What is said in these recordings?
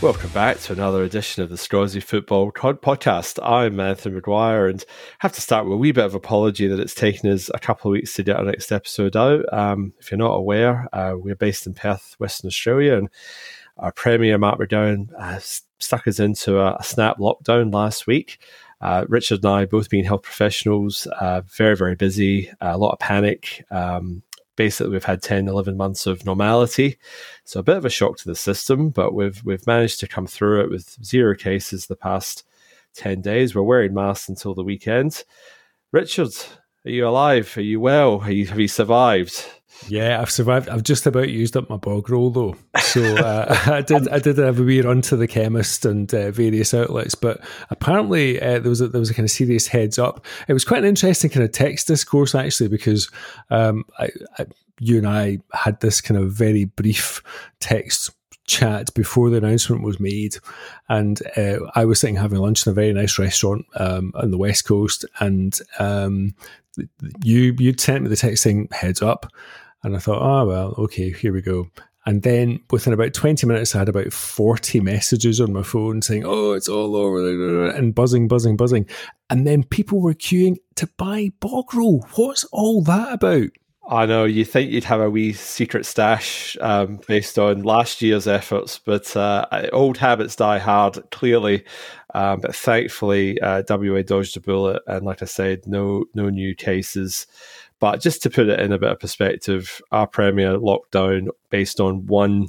Welcome back to another edition of the Scozzy Football Podcast. I'm Anthony McGuire and have to start with a wee bit of apology that it's taken us a couple of weeks to get our next episode out. Um, if you're not aware, uh, we're based in Perth, Western Australia, and our Premier Mark McGowan uh, stuck us into a, a, snap lockdown last week. Uh, Richard and I both being health professionals, uh, very, very busy, a lot of panic. Um, basically we've had 10 11 months of normality. So a bit of a shock to the system but we've we've managed to come through it with zero cases the past 10 days. We're wearing masks until the weekend. Richard are you alive? Are you well? You, have you survived yeah, I've survived. I've just about used up my bog roll though, so uh, I did. I did have a wee run to the chemist and uh, various outlets, but apparently uh, there was a, there was a kind of serious heads up. It was quite an interesting kind of text discourse actually because um, I, I, you and I had this kind of very brief text chat before the announcement was made, and uh, I was sitting having lunch in a very nice restaurant um, on the west coast, and um, you you'd sent me the text saying heads up, and I thought, oh, well, okay, here we go. And then within about 20 minutes, I had about 40 messages on my phone saying, oh, it's all over, and buzzing, buzzing, buzzing. And then people were queuing to buy bog roll. What's all that about? I know you think you'd have a wee secret stash um, based on last year's efforts, but uh, old habits die hard, clearly. Um, but thankfully, uh, WA dodged a bullet, and like I said, no no new cases. But just to put it in a bit of perspective, our Premier lockdown based on one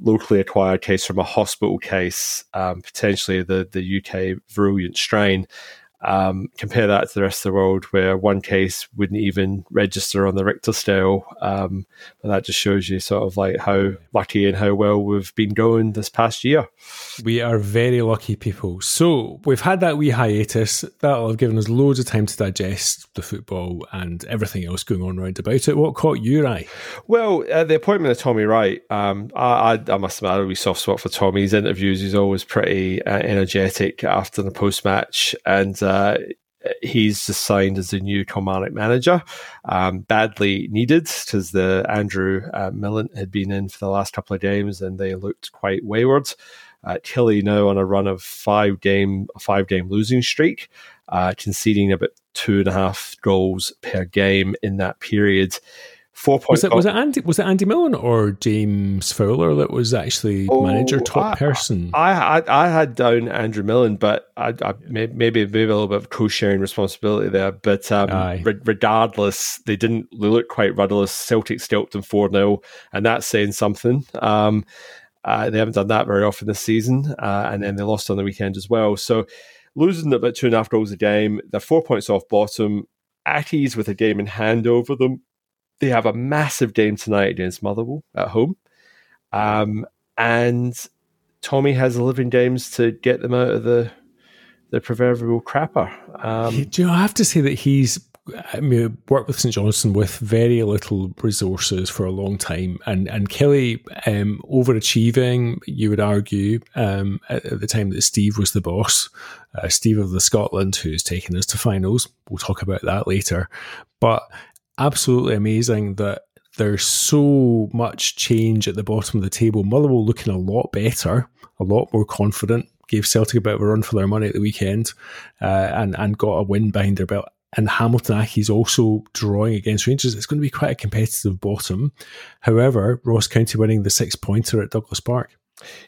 locally acquired case from a hospital case, um, potentially the, the UK virulent strain, um, compare that to the rest of the world, where one case wouldn't even register on the Richter scale. Um, but that just shows you sort of like how lucky and how well we've been going this past year. We are very lucky people. So we've had that wee hiatus. That'll have given us loads of time to digest the football and everything else going on around about it. What caught your eye? Well, uh, the appointment of Tommy Wright. Um, I, I, I, must admit, I had a wee soft spot for Tommy's interviews. He's always pretty uh, energetic after the post match and uh, he's just signed as a new Kilmarnock manager, um, badly needed because the Andrew uh, Millen had been in for the last couple of games and they looked quite wayward. Uh, Killie now on a run of five game five game losing streak, uh, conceding about two and a half goals per game in that period. Four points. Was it was it Andy was it Andy Millen or James Fowler that was actually oh, manager top I, person? I, I, I had down Andrew Millen, but I, I maybe maybe a little bit of co-sharing responsibility there. But um, re- regardless, they didn't they look quite rudderless. Celtic scalped them four 0 and that's saying something. Um, uh, they haven't done that very often this season, uh, and then they lost on the weekend as well. So losing about two and a half goals a game, they're four points off bottom. Accies with a game in hand over them they have a massive game tonight against Motherwell at home. Um, and Tommy has 11 games to get them out of the the proverbial crapper. Um, Do you know, I have to say that he's I mean, worked with St Johnstone with very little resources for a long time, and and Killie um, overachieving. You would argue um, at, at, the time that Steve was the boss, uh, Steve of the Scotland, who's taken us to finals. We'll talk about that later, but absolutely amazing that there's so much change at the bottom of the table. Motherwell looking a lot better, a lot more confident. Gave Celtic a bit of a run for their money at the weekend, uh, and and got a win behind their belt. And Hamilton Accies also drawing against Rangers. It's going to be quite a competitive bottom. However, Ross County winning the six pointer at Douglas Park.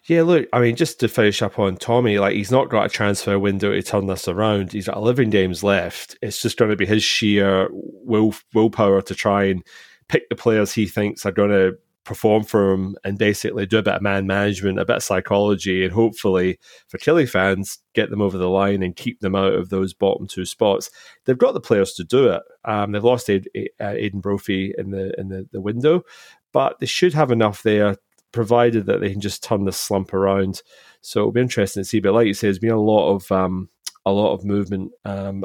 Yeah, look, I mean, just to finish up on Tommy, like he's not got a transfer window to turn this around. He's got 11 games left. It's just going to be his sheer will willpower to try and pick the players he thinks are going to perform for him and basically do a bit of man management, a bit of psychology, and hopefully for Killie fans, get them over the line and keep them out of those bottom two spots. They've got the players to do it. Um, they've lost uh, Brophy in the in the, the window, but they should have enough there provided that they can just turn the slump around. So it'll be interesting to see. But like you say, there's been a lot of um, a lot of movement um,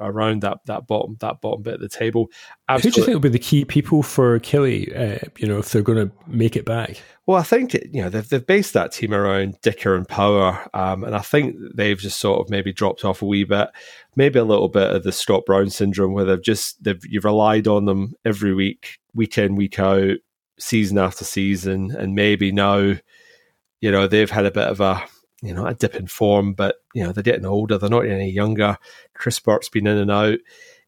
around that that bottom that bottom bit of the table. Absolutely. Who do you think will be the key people for Killie? Uh, you know, if they're going to make it back. Well, I think you know they've, they've based that team around Dicker and Power, um, and I think they've just sort of maybe dropped off a wee bit, maybe a little bit of the Scott Brown syndrome, where they've just they've you've relied on them every week, week in, week out, season after season, and maybe now you know, they've had a bit of a you know, a dip in form, but you know, they're getting older, they're not any younger. Chris Burke's been in and out.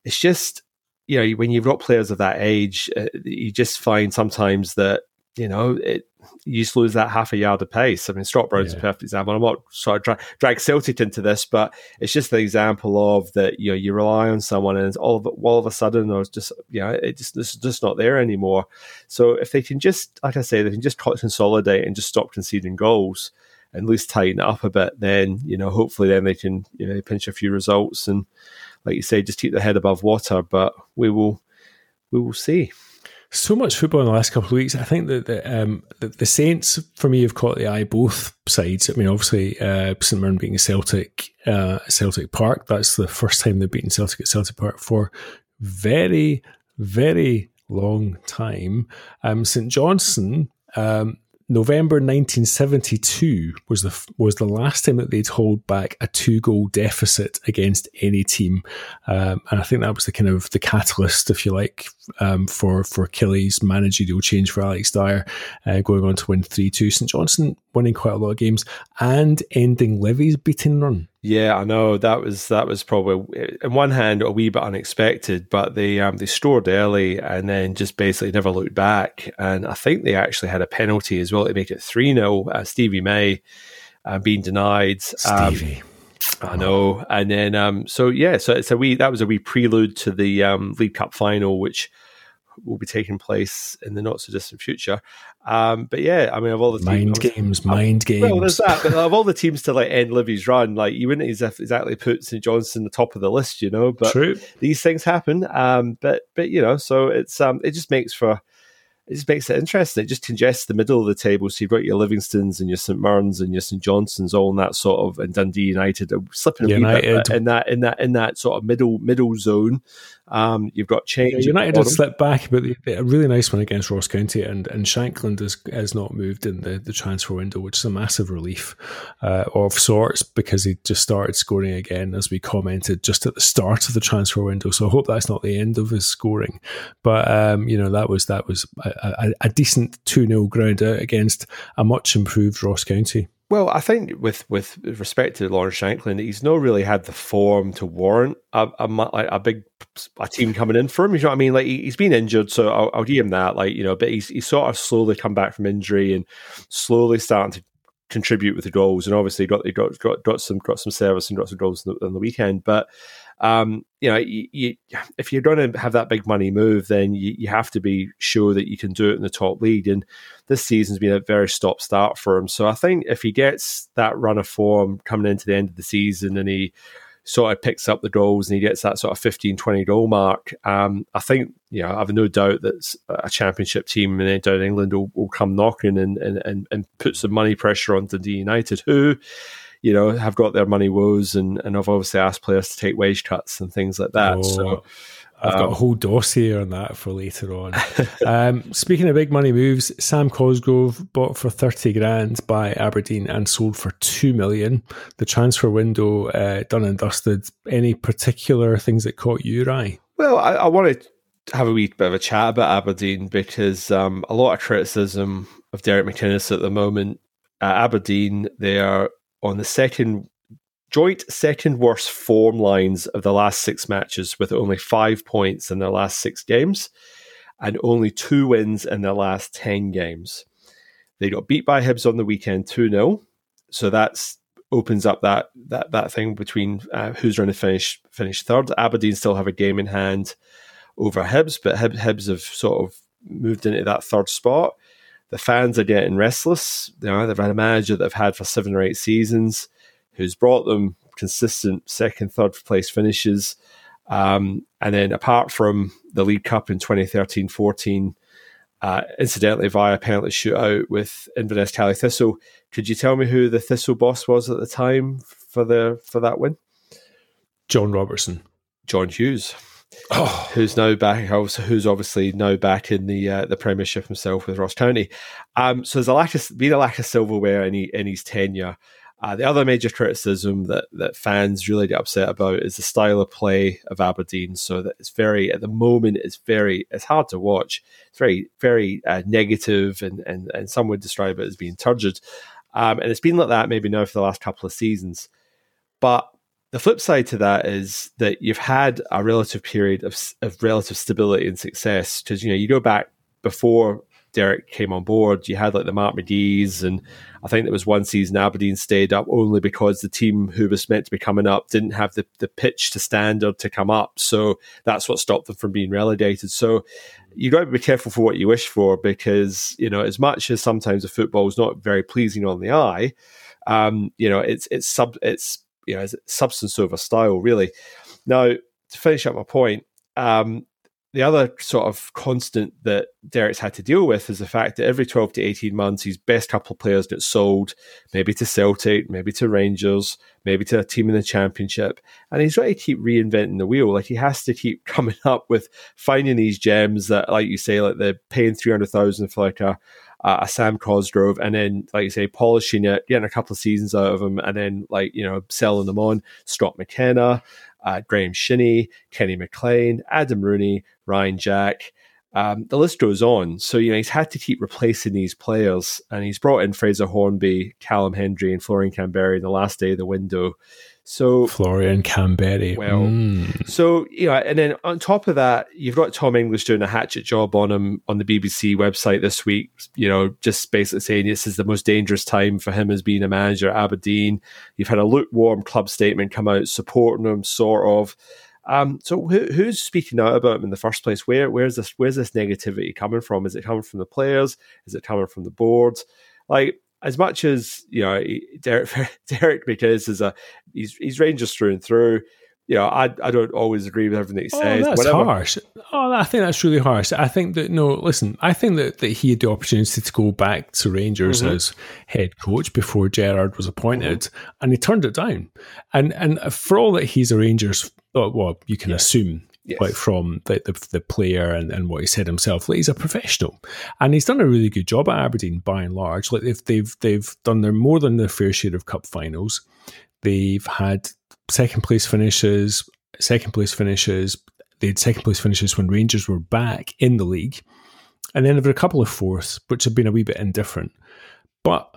It's just, you know, when you've got players of that age, uh, you just find sometimes that, you know, it, you just lose that half a yard of pace. I mean, Scott Brown's yeah. a perfect example. I'm not sort of dra- drag Celtic into this, but it's just the example of that. You know, you rely on someone, and all of all of a sudden, there's just you know, it just it's just not there anymore. So if they can just, like I say, they can just consolidate and just stop conceding goals and at least tighten it up a bit, then you know, hopefully, then they can you know pinch a few results and, like you say, just keep their head above water. But we will, we will see so much football in the last couple of weeks. I think that the, um, the, the Saints, for me, have caught the eye both sides. I mean, obviously, uh, St Mirren beating Celtic, uh, Celtic Park. That's the first time they've beaten Celtic at Celtic Park for very, very long time. Um, St Johnstone um, November 1972 was the was the last time that they'd hold back a two goal deficit against any team, um, and I think that was the kind of the catalyst, if you like, um, for for Killie's managerial change for Alex Dyer, uh, going on to win three two. St Johnstone winning quite a lot of games and ending Livi's beating run. Yeah, I know that was that was probably in one hand a wee bit unexpected, but they um, they scored early and then just basically never looked back. And I think they actually had a penalty as well to make it three 0 uh, Stevie May uh, being denied. Um, Stevie. I know, and then um, so yeah, so it's a wee that was a wee prelude to the um, League Cup final, which will be taking place in the not so distant future. Um, but yeah, I mean, of all the mind teams, games, um, mind games. Well, there's that. But of all the teams to like end Livi's run, like you wouldn't exactly put St Johnstone the top of the list, you know. But True. these things happen. Um, but but you know, so it's um, it just makes for it just makes it interesting. It just congests the middle of the table. So you've got your Livingstones and your St Mirrens and your St Johnstones all in that sort of and Dundee United slipping a United. bit in that in that in that sort of middle middle zone. Um, you've got change. Yeah, United had slipped back, but a really nice one against Ross County, and and Shankland has has not moved in the, the transfer window, which is a massive relief uh, of sorts because he just started scoring again, as we commented just at the start of the transfer window. So I hope that's not the end of his scoring, but um, you know that was that was a, a, a decent two 0 ground out against a much improved Ross County. Well, I think with with respect to Lawrence Shankland, he's not really had the form to warrant a, a, a big a team coming in for him. You know what I mean? Like he, has been injured, so I'll, I'll, give him that. Like you know, but he's he's sort of slowly come back from injury and slowly starting to contribute with the goals. And obviously got got got, got some got some service and got some goals on the, on the weekend. But um, you know, you, you, if you're going to have that big money move, then you, you, have to be sure that you can do it in the top league. And this season's been a very stop start for him. So I think if he gets that run of form coming into the end of the season and he sort of picks up the goals and he gets that sort of 15, 20 goal mark, um, I think, you know, I have no doubt that a championship team in down England will, will come knocking and, and, and, and put some money pressure on Dundee United, who you know, have got their money woes and, and have obviously asked players to take wage cuts and things like that. Oh, so I've um, got a um, whole dossier on that for later on. um, speaking of big money moves, Sam Cosgrove bought for 30 grand by Aberdeen and sold for 2 million. The transfer window uh, done and dusted. Any particular things that caught your eye? Well, I, I wanted to have a wee bit of a chat about Aberdeen because um, a lot of criticism of Derek McInnes at the moment. At Aberdeen, they are on the second joint second worst form lines of the last six matches with only five points in their last six games and only two wins in their last 10 games. They got beat by Hibs on the weekend 2 0. So that's opens up that that that thing between uh, who's going to finish finish third. Aberdeen still have a game in hand over Hibs, but Hib, Hibs have sort of moved into that third spot the fans are getting restless. You know, they've had a manager that they've had for seven or eight seasons who's brought them consistent second, third place finishes. Um, and then apart from the League Cup in 2013 14, uh, incidentally via a penalty shootout with Inverness Caley Thistle, could you tell me who the Thistle boss was at the time for the for that win? John Robertson. John Hughes oh. who's now back, who's obviously now back in the uh, the Premiership himself with Ross County. Um, so there's a lack of been a lack of silverware in, he, in his tenure. Uh, the other major criticism that, that fans really get upset about is the style of play of Aberdeen. So that it's very at the moment it's very it's hard to watch. It's very very uh, negative and, and and some would describe it as being turgid. Um, and it's been like that maybe now for the last couple of seasons. But the flip side to that is that you've had a relative period of, of relative stability and success because you know you go back before Derek came on board, you had like the Mark McGhee's, and I think there was one season Aberdeen stayed up only because the team who was meant to be coming up didn't have the, the pitch to standard to come up. So that's what stopped them from being relegated. So you got to be careful for what you wish for because, you know, as much as sometimes the football is not very pleasing on the eye, um, you know, it's it's sub it's you know, substance over style, really. Now, to finish up my point, um, the other sort of constant that Derek's had to deal with is the fact that every 12 to 18 months, his best couple of players get sold, maybe to Celtic, maybe to Rangers, maybe to a team in the championship. And he's got to keep reinventing the wheel. Like he has to keep coming up with finding these gems that, like you say, like they're paying 300,000 for like a, a Sam Cosgrove, and then, like you say, polishing it, getting a couple of seasons out of him, and then, like, you know, selling them on. Scott McKenna, uh, Graeme Shinnie, Kenny McLean, Adam Rooney, Ryan Jack. Um, the list goes on. So, you know, he's had to keep replacing these players, and he's brought in Fraser Hornby, Callum Hendry, and Florian Kamberi in the last day of the window. So Florian Kamberi. Well, mm. so you know, and then on top of that, you've got Tom English doing a hatchet job on him on the BBC website this week. You know, just basically saying this is the most dangerous time for him as being a manager at Aberdeen. You've had a lukewarm club statement come out supporting him, sort of. Um, so who, who's speaking out about him in the first place? Where where's this where's this negativity coming from? Is it coming from the players? Is it coming from the boards? Like as much as you know, Derek Derek McInnes is a he's he's Rangers through and through. You know, I I don't always agree with everything he oh, says. That's Whatever. harsh. Oh, I think that's really harsh. I think that no, listen, I think that, that he had the opportunity to go back to Rangers mm-hmm. as head coach before Gerrard was appointed, mm-hmm. and he turned it down. And and for all that he's a Rangers, well, you can yeah. assume Yes. Like from the, the, the player and, and what he said himself, like he's a professional, and he's done a really good job at Aberdeen by and large. Like they've they've they've done their more than their fair share of cup finals. They've had second place finishes, second place finishes. They had second place finishes when Rangers were back in the league, and then there were a couple of fourths, which have been a wee bit indifferent. But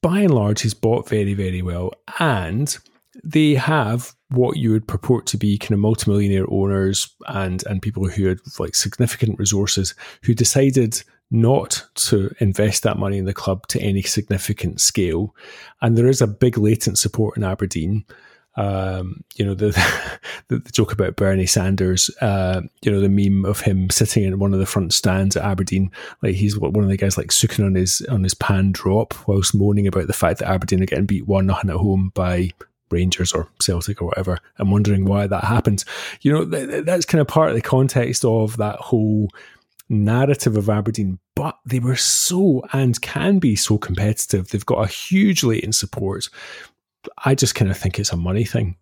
by and large, he's bought very very well, and they have what you would purport to be kind of multimillionaire owners and and people who had like significant resources who decided not to invest that money in the club to any significant scale. And there is a big latent support in Aberdeen. Um, you know, the, the, joke about Bernie Sanders, uh, you know, the meme of him sitting in one of the front stands at Aberdeen, like he's one of the guys like sucking on his on his pan drop whilst moaning about the fact that Aberdeen are getting beat one nothing at home by Rangers or Celtic or whatever, and wondering why that happens. You know, th- that's kind of part of the context of that whole narrative of Aberdeen. But they were so and can be so competitive. They've got a huge latent support. I just kind of think it's a money thing.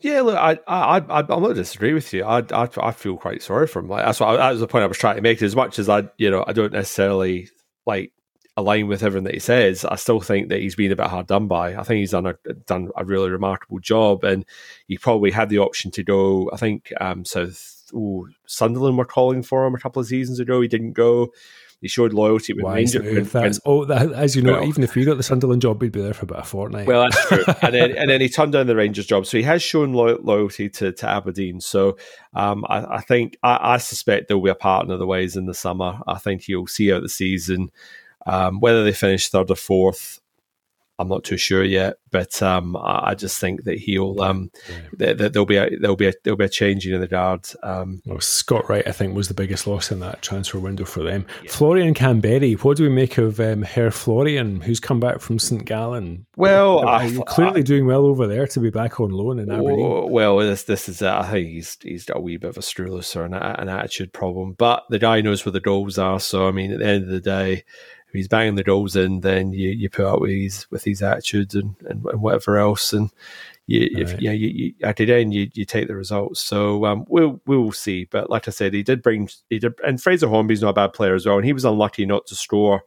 Yeah, look, I, I, I, I'm not disagree with you. I, I, I feel quite sorry for him. Like that's what I, that was the point I was trying to make. As much as I, you know, I don't necessarily like align with everything that he says, I still think that he's been a bit hard done by. I think he's done a done a really remarkable job, and he probably had the option to go. I think um, South Sunderland were calling for him a couple of seasons ago. He didn't go. He showed loyalty with Rangers. Oh, that, as you know, well, even if he got the Sunderland job, he'd be there for about a fortnight. Well, that's true. and then and then he turned down the Rangers job, so he has shown lo- loyalty to, to Aberdeen. So um, I, I, think I, I suspect there'll be a partner the ways in the summer. I think he'll see out the season. Um, whether they finish third or fourth, I'm not too sure yet, but um, I, just think that he'll um, yeah. that, that there'll be a, there'll be a, there'll be a change in the guard. Um, well, Scott Wright, I think, was the biggest loss in that transfer window for them. Yeah. Florian Kamberi, what do we make of um, Herr Florian, who's come back from St Gallen? Well, I, clearly I, doing well over there to be back on loan in Aberdeen. Well, this this is uh, I think he's he's got a wee bit of a strulus or an, an attitude problem, but the guy knows where the goals are. So I mean, at the end of the day he's banging the goals in, then you, you put up with his with his attitudes and, and, and whatever else, and you, right. yeah, you, you, at the end you, you take the results. So um, we'll we'll see. But like I said, he did bring he did, and Fraser Hornby's not a bad player as well, and he was unlucky not to score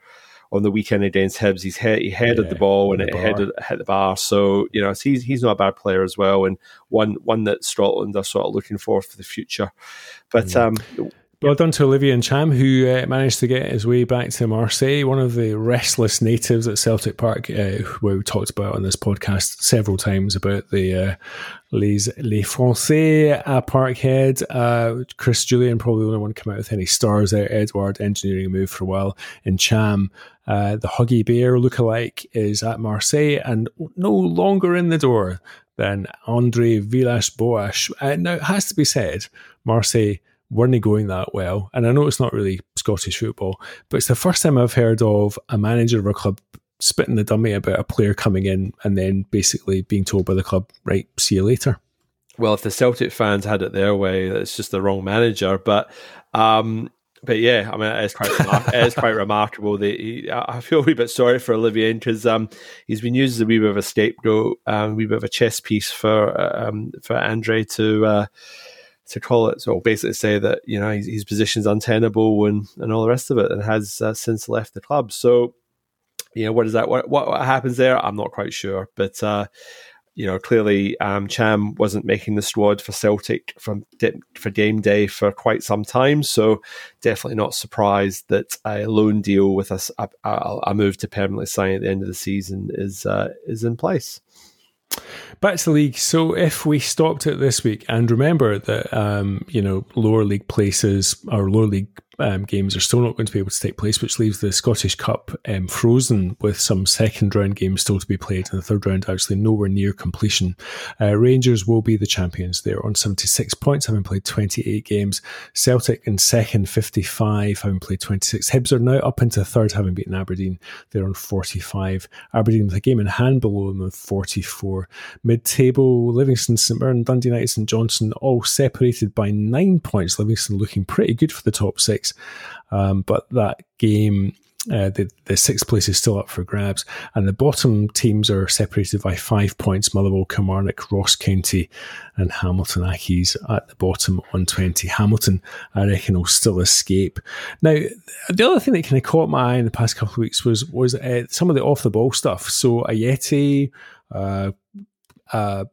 on the weekend against Hibs. He's he, he headed yeah, the ball and it headed hit the bar. So you know he's he's not a bad player as well, and one one that Scotland are sort of looking for for the future. But mm. um, Well done to Olivier Ntcham, who uh, managed to get his way back to Marseille, one of the restless natives at Celtic Park, uh, where we talked about on this podcast several times about the uh, Les, Les Français at Parkhead. Uh, Chris Jullien, probably the only one to come out with any stars there. Edouard, engineering move for a while. Ntcham, uh, the Huggy Bear lookalike, is at Marseille and no longer in the door than Andre Villas Boas. Uh, now, it has to be said, Marseille weren't going that well. And I know it's not really Scottish football, but it's the first time I've heard of a manager of a club spitting the dummy about a player coming in and then basically being told by the club, right, see you later. Well, if the Celtic fans had it their way, it's just the wrong manager. But um, but yeah, I mean, it is quite it is quite remarkable. That he, I feel a wee bit sorry for Olivier because um, he's been used as a wee bit of a scapegoat, um, a wee bit of a chess piece for um, for Andre to. Uh, to call it. So basically say that you know his, his position's untenable and and all the rest of it and has uh, since left the club. So you know what is that what, what, happens there? I'm not quite sure. But uh you know clearly um Ntcham wasn't making the squad for celtic from for game day for quite some time. So definitely not surprised that a loan deal with us a, a, a move to permanently sign at the end of the season is uh, is in place Back to the league. So if we stopped it this week, and remember that um, you know lower league places or lower league um, games are still not going to be able to take place, which leaves the Scottish Cup um, frozen with some second round games still to be played and the third round actually nowhere near completion. Uh, Rangers will be the champions. They're on 76 points, having played 28 games. Celtic in second, 55, having played 26. Hibs are now up into third, having beaten Aberdeen. They're on 45. Aberdeen with a game in hand below them with 44. Mid table, Livingston, St Mirren, Dundee United, St Johnstone all separated by nine points. Livingston looking pretty good for the top six. Um, but that game, uh, the, the sixth place is still up for grabs, and the bottom teams are separated by five points Motherwell, Kilmarnock, Ross County, and Hamilton Accies at the bottom on 20. Hamilton, I reckon, will still escape. Now, the other thing that kind of caught my eye in the past couple of weeks was was uh, some of the off the ball stuff. So, Ajeti, uh, uh,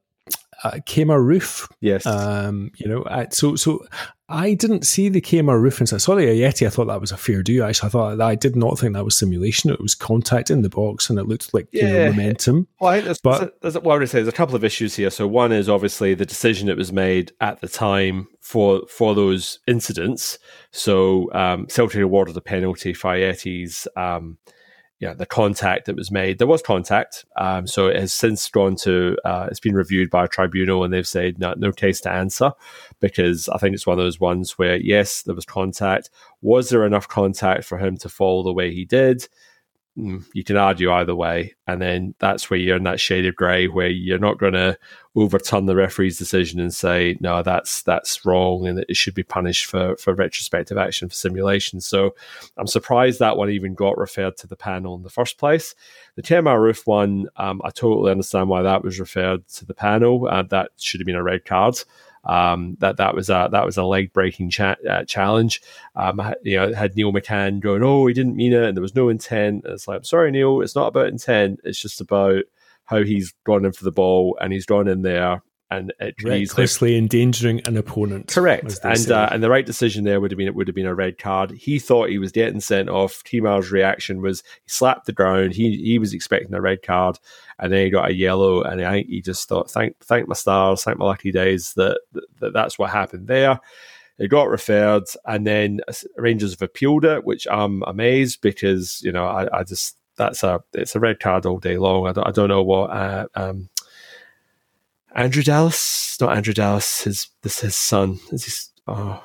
uh, Kemar Roofe. Yes. Um, you know, so so I didn't see the Kemar Roofe and I saw the Ajeti. I thought that was a fair do. Actually, I thought I did not think that was simulation. It was contact in the box, and it looked like yeah. you know, momentum. Well, I think there's, but, there's, I would say there's a couple of issues here. So one is obviously the decision that was made at the time for for those incidents. So um, Celtic awarded a penalty for Ajeti's. Um, yeah, the contact that was made. There was contact, um, so it has since gone to. Uh, it's been reviewed by a tribunal, and they've said no, no case to answer because I think it's one of those ones where yes, there was contact. Was there enough contact for him to fall the way he did? Mm, you can argue either way. And then that's where you're in that shade of grey where you're not going to overturn the referee's decision and say, no, that's that's wrong and it should be punished for, for retrospective action for simulation. So I'm surprised that one even got referred to the panel in the first place. The Kemar Roofe one, um, I totally understand why that was referred to the panel. Uh, that should have been a red card. Um, that that was a that was a leg breaking cha- uh, challenge. Um, you know, had Neil McCann going, "Oh, he didn't mean it, and there was no intent." And it's like, I'm sorry, Neil, it's not about intent. It's just about how he's gone in for the ball and he's gone in there and it, recklessly endangering an opponent. Correct, and uh, and the right decision there would have been it would have been a red card. He thought he was getting sent off. Kemar's reaction was he slapped the ground. He he was expecting a red card, and then he got a yellow. And I think he just thought, thank thank my stars, thank my lucky days that, that that's what happened there. It got referred, and then Rangers have appealed it, which I'm amazed because you know I, I just that's a it's a red card all day long. I don't, I don't know what uh, um, Andrew Dallas, not Andrew Dallas, his this his son. Is his oh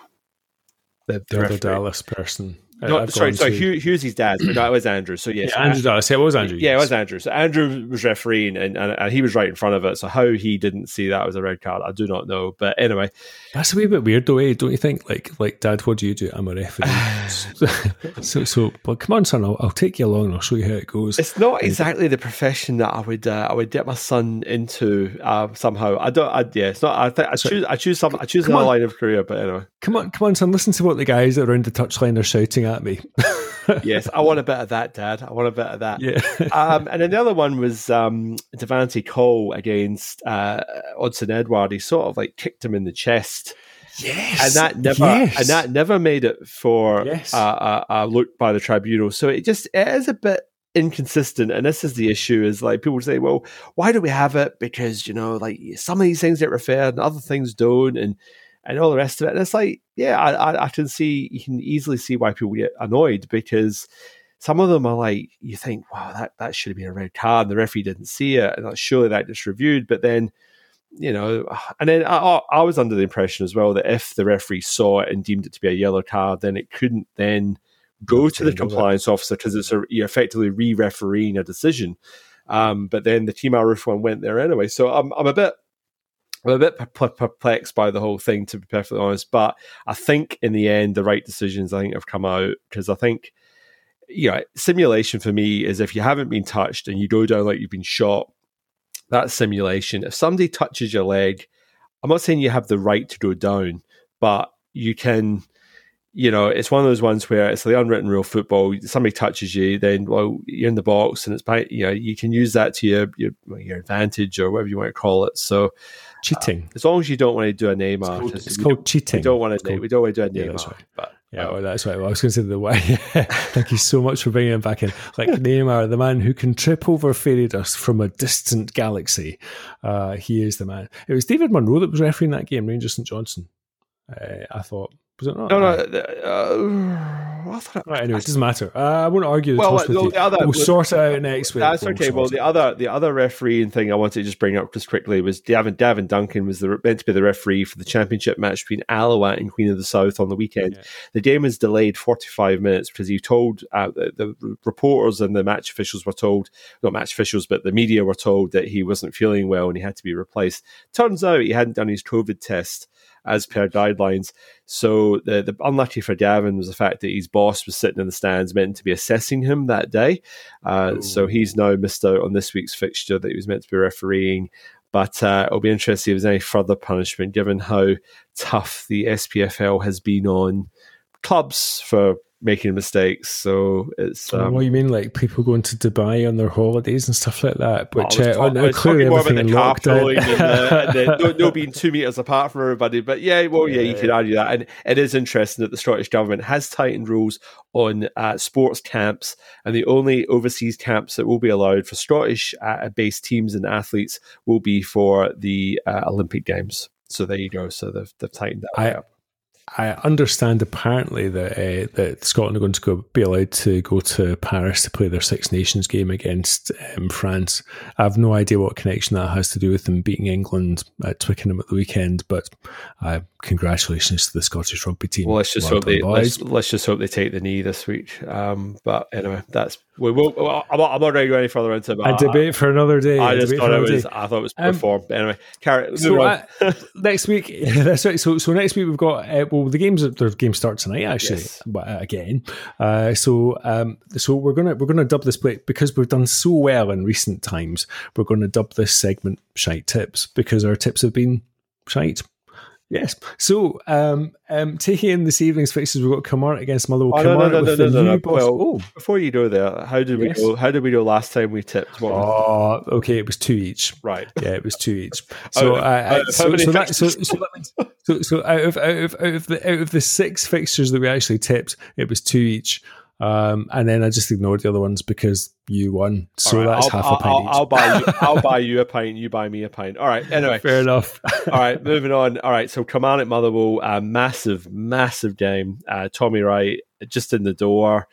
the, the, the other Dallas person. No, sorry, sorry. Hugh, Hugh's his dad. But no, it was Andrew. So yes, yeah, Andrew. Yeah, it was Andrew. Yeah, it was Andrew. So Andrew was refereeing, and, and, and, he was right in front of it. So how he didn't see that as a red card, I do not know. But anyway, that's a wee bit weird, though. Eh? Don't you think? Like, like, Dad, what do you do? I'm a referee. so, so, but come on, son, I'll, I'll, take you along. and I'll show you how it goes. It's not exactly the profession that I would uh, I would get my son into uh, somehow. I don't. I, yeah, it's not. I think I choose. I choose some. I choose another line of career. But anyway, come on, come on, son. Listen to what the guys around the touchline are shouting at me. yes, I want a bit of that, Dad. I want a bit of that. Yeah. um, and then the other one was um, Devante Cole against uh, Odsonne Edouard. He sort of like kicked him in the chest. Yes, and that never yes. and that never made it for yes. a, a, a look by the tribunal. So it just it is a bit inconsistent and this is the issue is like people say well why do we have it because you know like some of these things get referred and other things don't and and all the rest of it. And it's like yeah I, I, I can see you can easily see why people get annoyed because some of them are like you think wow that that should have been a red card and the referee didn't see it and surely that just reviewed. But then you know, and then I, I, was under the impression as well that if the referee saw it and deemed it to be a yellow card, then it couldn't then go to the compliance officer because it's a, you're effectively re-refereeing a decision. Um, but then the Kemar Roofe one went there anyway, so I'm I'm a bit I'm a bit perplexed by the whole thing, to be perfectly honest. But I think in the end, the right decisions I think have come out because I think you know simulation for me is if you haven't been touched and you go down like you've been shot that simulation. If somebody touches your leg, I'm not saying you have the right to go down, but you can, you know, it's one of those ones where it's the unwritten rule of football. Somebody touches you, then well, you're in the box, and it's by you know you can use that to your your, your advantage or whatever you want to call it. So cheating, uh, as long as you don't want to do a name it's called, it's called cheating. We don't want to. Called, we don't want to do a name yeah, that's right. but yeah, well, that's right. Well, I was going to say the way. Thank you so much for bringing him back in. Like Neymar, the man who can trip over fairy dust from a distant galaxy. Uh, he is the man. It was David Munro that was refereeing that game, Rangers St Johnstone. Uh, I thought was it not? No, no. Uh, I thought right, anyway, it doesn't matter. Uh, I won't argue the well, toss with the. Other, we'll sort it out next week. That's okay. Well, the other the other refereeing thing I wanted to just bring up just quickly was Gavin Gavin Duncan was the, meant to be the referee for the championship match between Alloa and Queen of the South on the weekend. Yeah. The game was delayed 45 minutes because he told uh, the, the, reporters and the match officials were told, not match officials, but the media were told that he wasn't feeling well and he had to be replaced. Turns out he hadn't done his COVID test as per guidelines. So the, the unlucky for Gavin was the fact that his boss was sitting in the stands, meant to be assessing him that day. Uh, so he's now missed out on this week's fixture that he was meant to be refereeing. But uh, it'll be interesting if there's any further punishment, given how tough the SPFL has been on clubs for making mistakes. So it's um, what you mean, like people going to Dubai on their holidays and stuff like that. Which uh, talk, uh, clearly lockdown. and, the, and the, no, no, being two meters apart from everybody. But yeah, well, yeah, yeah, you could argue that, and it is interesting that the Scottish government has tightened rules on uh, sports camps, and the only overseas camps that will be allowed for Scottish-based uh, teams and athletes will be for the uh, Olympic Games. So there you go. So they've, they've tightened that I, up. I understand apparently that uh, that Scotland are going to go, be allowed to go to Paris to play their Six Nations game against um, France. I have no idea what connection that has to do with them beating England at Twickenham at the weekend, but uh, congratulations to the Scottish rugby team. Well, let's just well hope they let's, let's, just hope they take the knee this week. Um, but anyway, that's we will. I'm not, I'm not ready to go any further into it. A debate for another day. I just thought it was. Day. I thought it was um, performed. Anyway, carry. So uh, next week, that's right. So so next week we've got uh, well the games the game starts tonight actually, yes. but uh, again. Uh, so um, so we're gonna we're gonna dub this play because we've done so well in recent times. We're going to dub this segment "Shite Tips" because our tips have been shite. Yes. So, um, um, taking in this evening's fixtures, we've got Kilmarnock against Motherwell. Oh, Kilmarnock no, no, no, no, no, no. Well, oh. before you go there, how did yes. we go? How did we go last time we tipped? What oh, okay. It was two each. Right. Yeah, it was two each. So, so out of out of out of the out of the six fixtures that we actually tipped, it was two each. Um, and then I just ignored the other ones because you won. So right, that's I'll, half a pint. I'll, I'll, buy you. I'll buy you a pint. You buy me a pint. All right. Anyway, fair enough. all right. Moving on. All right. So come on at Motherwell. Uh, massive, massive game. Uh, Tommy Wright just in the door.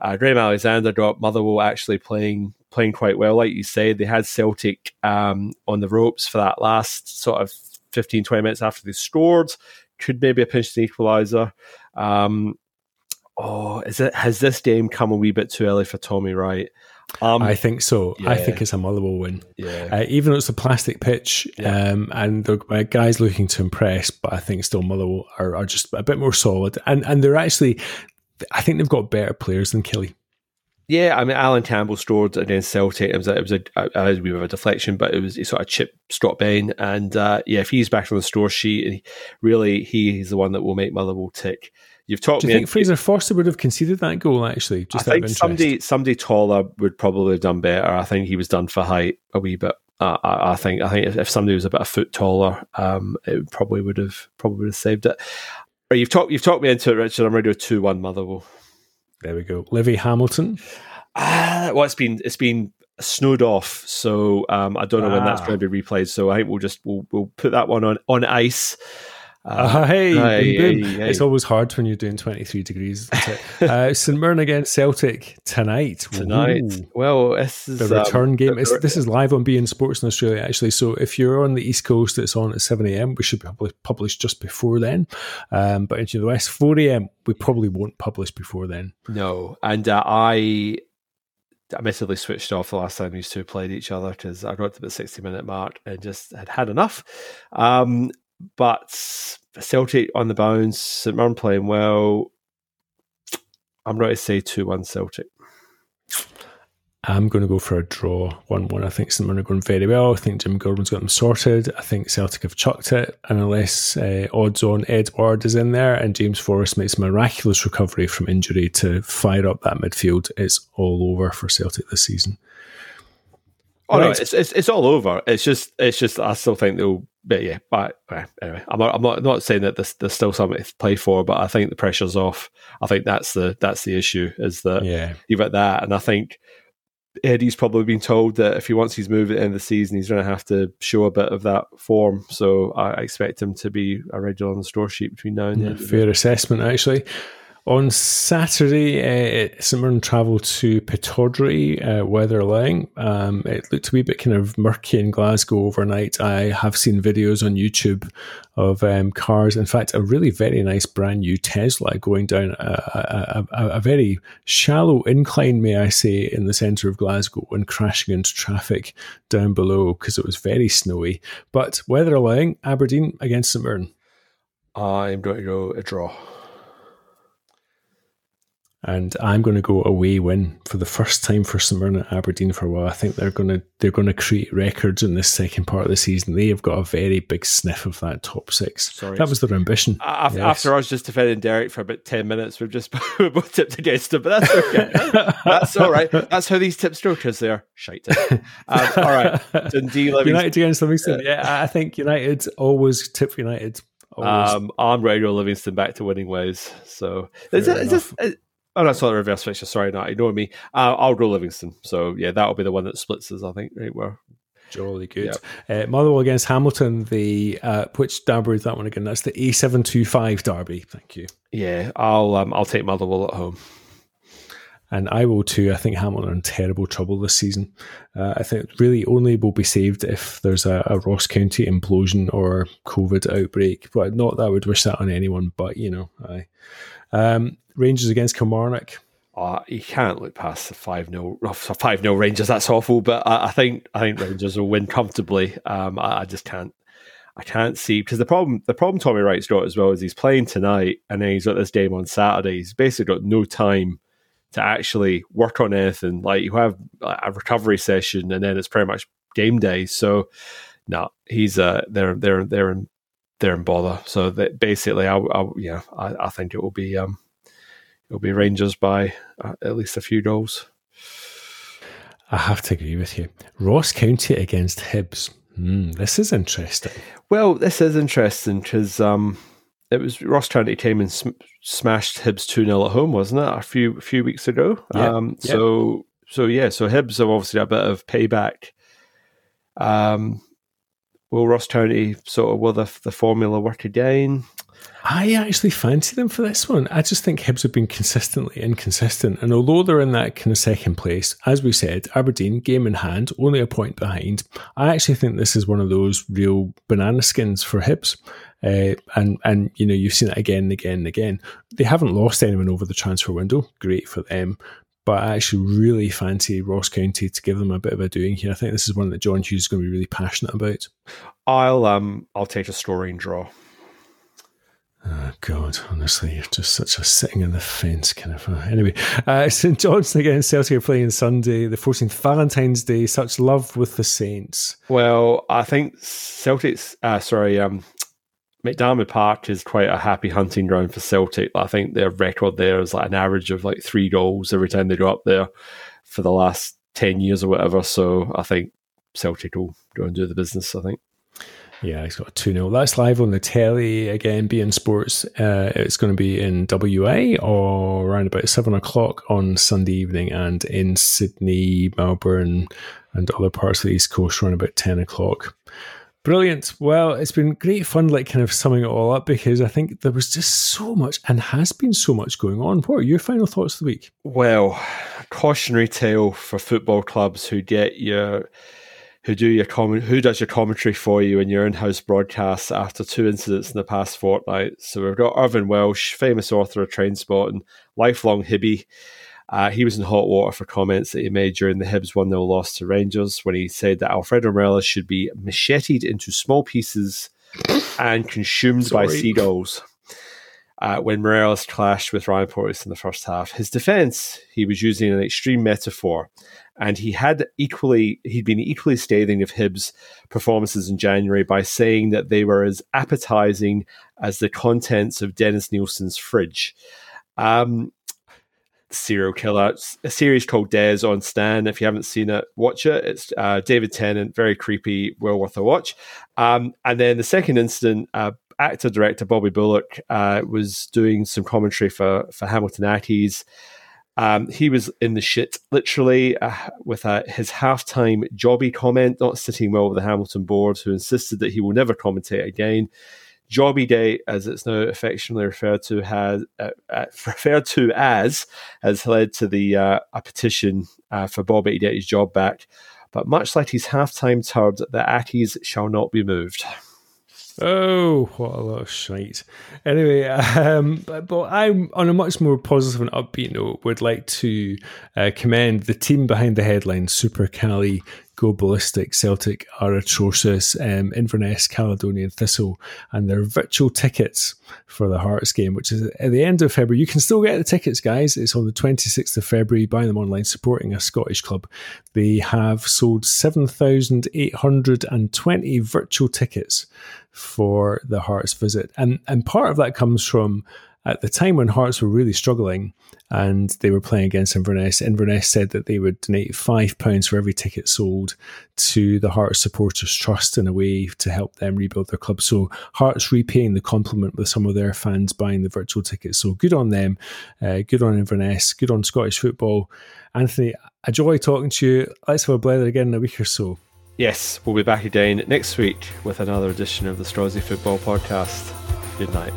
Uh, Graham Alexander got Motherwell actually playing playing quite well. Like you said, they had Celtic um, on the ropes for that last sort of 15, 20 minutes after they scored. Could maybe a pinch an equaliser. Um, oh, is it has this game come a wee bit too early for Tommy Wright? Um, I think so. Yeah. I think it's a Motherwell win. Yeah. Uh, even though it's a plastic pitch, yeah. um, and the uh, guys looking to impress, but I think still Motherwell are, are just a bit more solid, and and they're actually, I think they've got better players than Killie. Yeah, I mean, Alan Campbell scored against Celtic. It was a, it was a, a, a, a deflection, but it was a sort of chip Scott Bain. And uh, yeah, if he's back on the score sheet, really he is the one that will make Motherwell tick you've talked. Do you think Fraser Forster would have conceded that goal? Actually, just I think somebody somebody taller would probably have done better. I think he was done for height a wee bit. Uh, I, I, think I think if, if, somebody was about a foot taller, um, it probably would have probably would have saved it. But you've talked you've talked me into it, Richard. I'm ready to two one Motherwell. There we go. Livi Hamilton. Uh, well, it's been it's been snowed off, so um, I don't know ah. when that's ah. going to be replayed. So I think we'll just we'll we'll put that one on on ice. Uh, uh, hey, hey, boom, boom. Hey, it's always hard when you're doing 23 degrees. uh, St Mirren against Celtic tonight. Tonight. Ooh. Well, this is the return um, game. The, this is live on beIN Sports in Australia, actually. So if you're on the East Coast, it's on at 7 a.m. We should be published just before then. Um, but into the West, 4 a.m. We probably won't publish before then. No, and uh, I admittedly switched off the last time these two played each other because I got to the 60 minute mark and just had had enough. Um, but Celtic on the bounce, St Mirren playing well. I'm ready to say 2 1 Celtic. I'm going to go for a draw 1 1. I think St Mirren are going very well. I think Jim Goodwin's got them sorted. I think Celtic have chucked it. And unless uh, Odsonne Edouard is in there and James Forrest makes miraculous recovery from injury to fire up that midfield, it's all over for Celtic this season. Oh right. no, it's, it's it's all over. It's just it's just I still think they'll. But yeah, but anyway, I'm not, I'm not, not saying that there's, there's still something to play for, but I think the pressure's off. I think that's the that's the issue is that yeah. you've got that, and I think Eddie's probably been told that if he wants his move at the end of the season, he's going to have to show a bit of that form. So I expect him to be a regular on the store sheet between now and then. fair assessment, actually. On Saturday, uh, St Mirren travelled to Pittodrie, uh, weather allowing. Um, it looked a wee bit kind of murky in Glasgow overnight. I have seen videos on YouTube of um, cars. In fact, a really very nice brand new Tesla going down a, a, a, a very shallow incline, may I say, in the centre of Glasgow and crashing into traffic down below because it was very snowy. But weather allowing, Aberdeen against St Mirren. I'm going to go a draw and I'm going to go away win for the first time for at Aberdeen for a while. I think they're going to they're going to create records in this second part of the season. They have got a very big sniff of that top six. Sorry, that was their ambition. After, yes. after I was just defending Derek for about ten minutes, we've just we both tipped against him, but that's okay. that's all right. That's how these tip strokers they are. Shite. Um, all right, Dundee Livingston. United against Livingston. Yeah, I think United always tip United. Um, I'm Radio Livingston back to winning ways. So is, it, is this Oh, that's not the reverse fixture. Sorry, not ignore me. Uh, I'll go Livingston. So yeah, that'll be the one that splits us. I think. Right where. Jolly good. Yep. Uh, Motherwell against Hamilton. The uh, which derby is that one again? That's the A seven two five derby. Thank you. Yeah, I'll um, I'll take Motherwell at home. And I will too. I think Hamilton are in terrible trouble this season. Uh, I think really only will be saved if there's a, a, Ross County implosion or COVID outbreak. But not that I would wish that on anyone. But you know, I. Um, Rangers against Kilmarnock. Uh, you can't look past the five 0 five 0 Rangers. That's awful, but I, I, think I think Rangers will win comfortably. Um, I, I, just can't. I can't see because the problem the problem Tommy Wright's got as well is he's playing tonight and then he's got this game on Saturday. He's basically got no time to actually work on anything. Like you have a recovery session and then it's pretty much game day. So no, he's uh they're they're they're in they're in bother. So that basically, I, I yeah, I, I think it will be um it'll be Rangers by uh, at least a few goals. I have to agree with you. Ross County against Hibs. Mm, this is interesting. Well, this is interesting because um, it was Ross County came and sm- smashed Hibs two 0 at home, wasn't it? A few a few weeks ago. Yeah, um. So so yeah, so Hibs have obviously a bit of payback. Um, will Ross County sort of will the the formula work again? I actually fancy them for this one. I just think Hibs have been consistently inconsistent. And although they're in that kind of second place, as we said, Aberdeen, game in hand, only a point behind, I actually think this is one of those real banana skins for Hibs. Uh, and and you know you've seen it again and again and again. They haven't lost anyone over the transfer window. Great for them. But I actually really fancy Ross County to give them a bit of a doing here. I think this is one that John Hughes is going to be really passionate about. I'll um I'll take a scoring draw. Oh God, honestly, you're just such a sitting in the fence kind of. Uh, anyway, uh, St Johnstone against Celtic are playing Sunday, the 14th, Valentine's Day. Such love with the Saints. Well, I think Celtic's. Uh, sorry, um, McDiarmid Park is quite a happy hunting ground for Celtic. I think their record there is like an average of like three goals every time they go up there for the last 10 years or whatever. So I think Celtic will go and do the business, I think. Yeah, he's got 2 0. That's live on the telly again, beIN Sports. Uh, it's going to be in WA or around about 7 o'clock on Sunday evening and in Sydney, Melbourne, and other parts of the East Coast around about 10 o'clock. Brilliant. Well, it's been great fun, like kind of summing it all up because I think there was just so much and has been so much going on. What are your final thoughts of the week? Well, cautionary tale for football clubs who get your who do your comment who does your commentary for you in your in-house broadcasts after two incidents in the past fortnight. So we've got Irvine Welsh, famous author of Trainspotting, lifelong Hibby. Uh, he was in hot water for comments that he made during the Hibs 1 0 loss to Rangers when he said that Alfredo Morelos should be macheted into small pieces and consumed Sorry. by seagulls. Uh, when Morelos clashed with Ryan Porteous in the first half, his defense, he was using an extreme metaphor, and he had equally he'd been equally scathing of Hibs' performances in January by saying that they were as appetizing as the contents of Dennis Nilsen's fridge. Um, serial killer. A series called Des on Stan. If you haven't seen it, watch it. It's uh, David Tennant, very creepy, well worth a watch. Um, and then the second incident, uh, actor director Bobby Bullock uh, was doing some commentary for for Hamilton Accies. Um, he was in the shit, literally, uh, with uh, his halftime jobby comment not sitting well with the Hamilton board, who insisted that he will never commentate again. Jobby Day, as it's now affectionately referred to, has uh, uh, referred to as, has led to the uh, a petition uh, for Bobby to get his job back. But much like his halftime turd, the Accies shall not be moved. Oh, what a lot of shite. Anyway, um, but, but I'm on a much more positive and upbeat note. Would like to uh, commend the team behind the headline, Super Caley go ballistic. Celtic are atrocious. Um, Inverness, Caledonian Thistle, and their virtual tickets for the Hearts game, which is at the end of February. You can still get the tickets, guys. It's on the 26th of February. Buy them online, supporting a Scottish club. They have sold 7,820 virtual tickets for the Hearts visit. And, and part of that comes from at the time when Hearts were really struggling and they were playing against Inverness, Inverness said that they would donate £5 for every ticket sold to the Hearts Supporters Trust in a way to help them rebuild their club. So Hearts repaying the compliment with some of their fans buying the virtual tickets. So good on them, uh, good on Inverness, good on Scottish football. Anthony, a joy talking to you. Let's have a blather again in a week or so. Yes, we'll be back again next week with another edition of the Scozzy Football Podcast. Good night.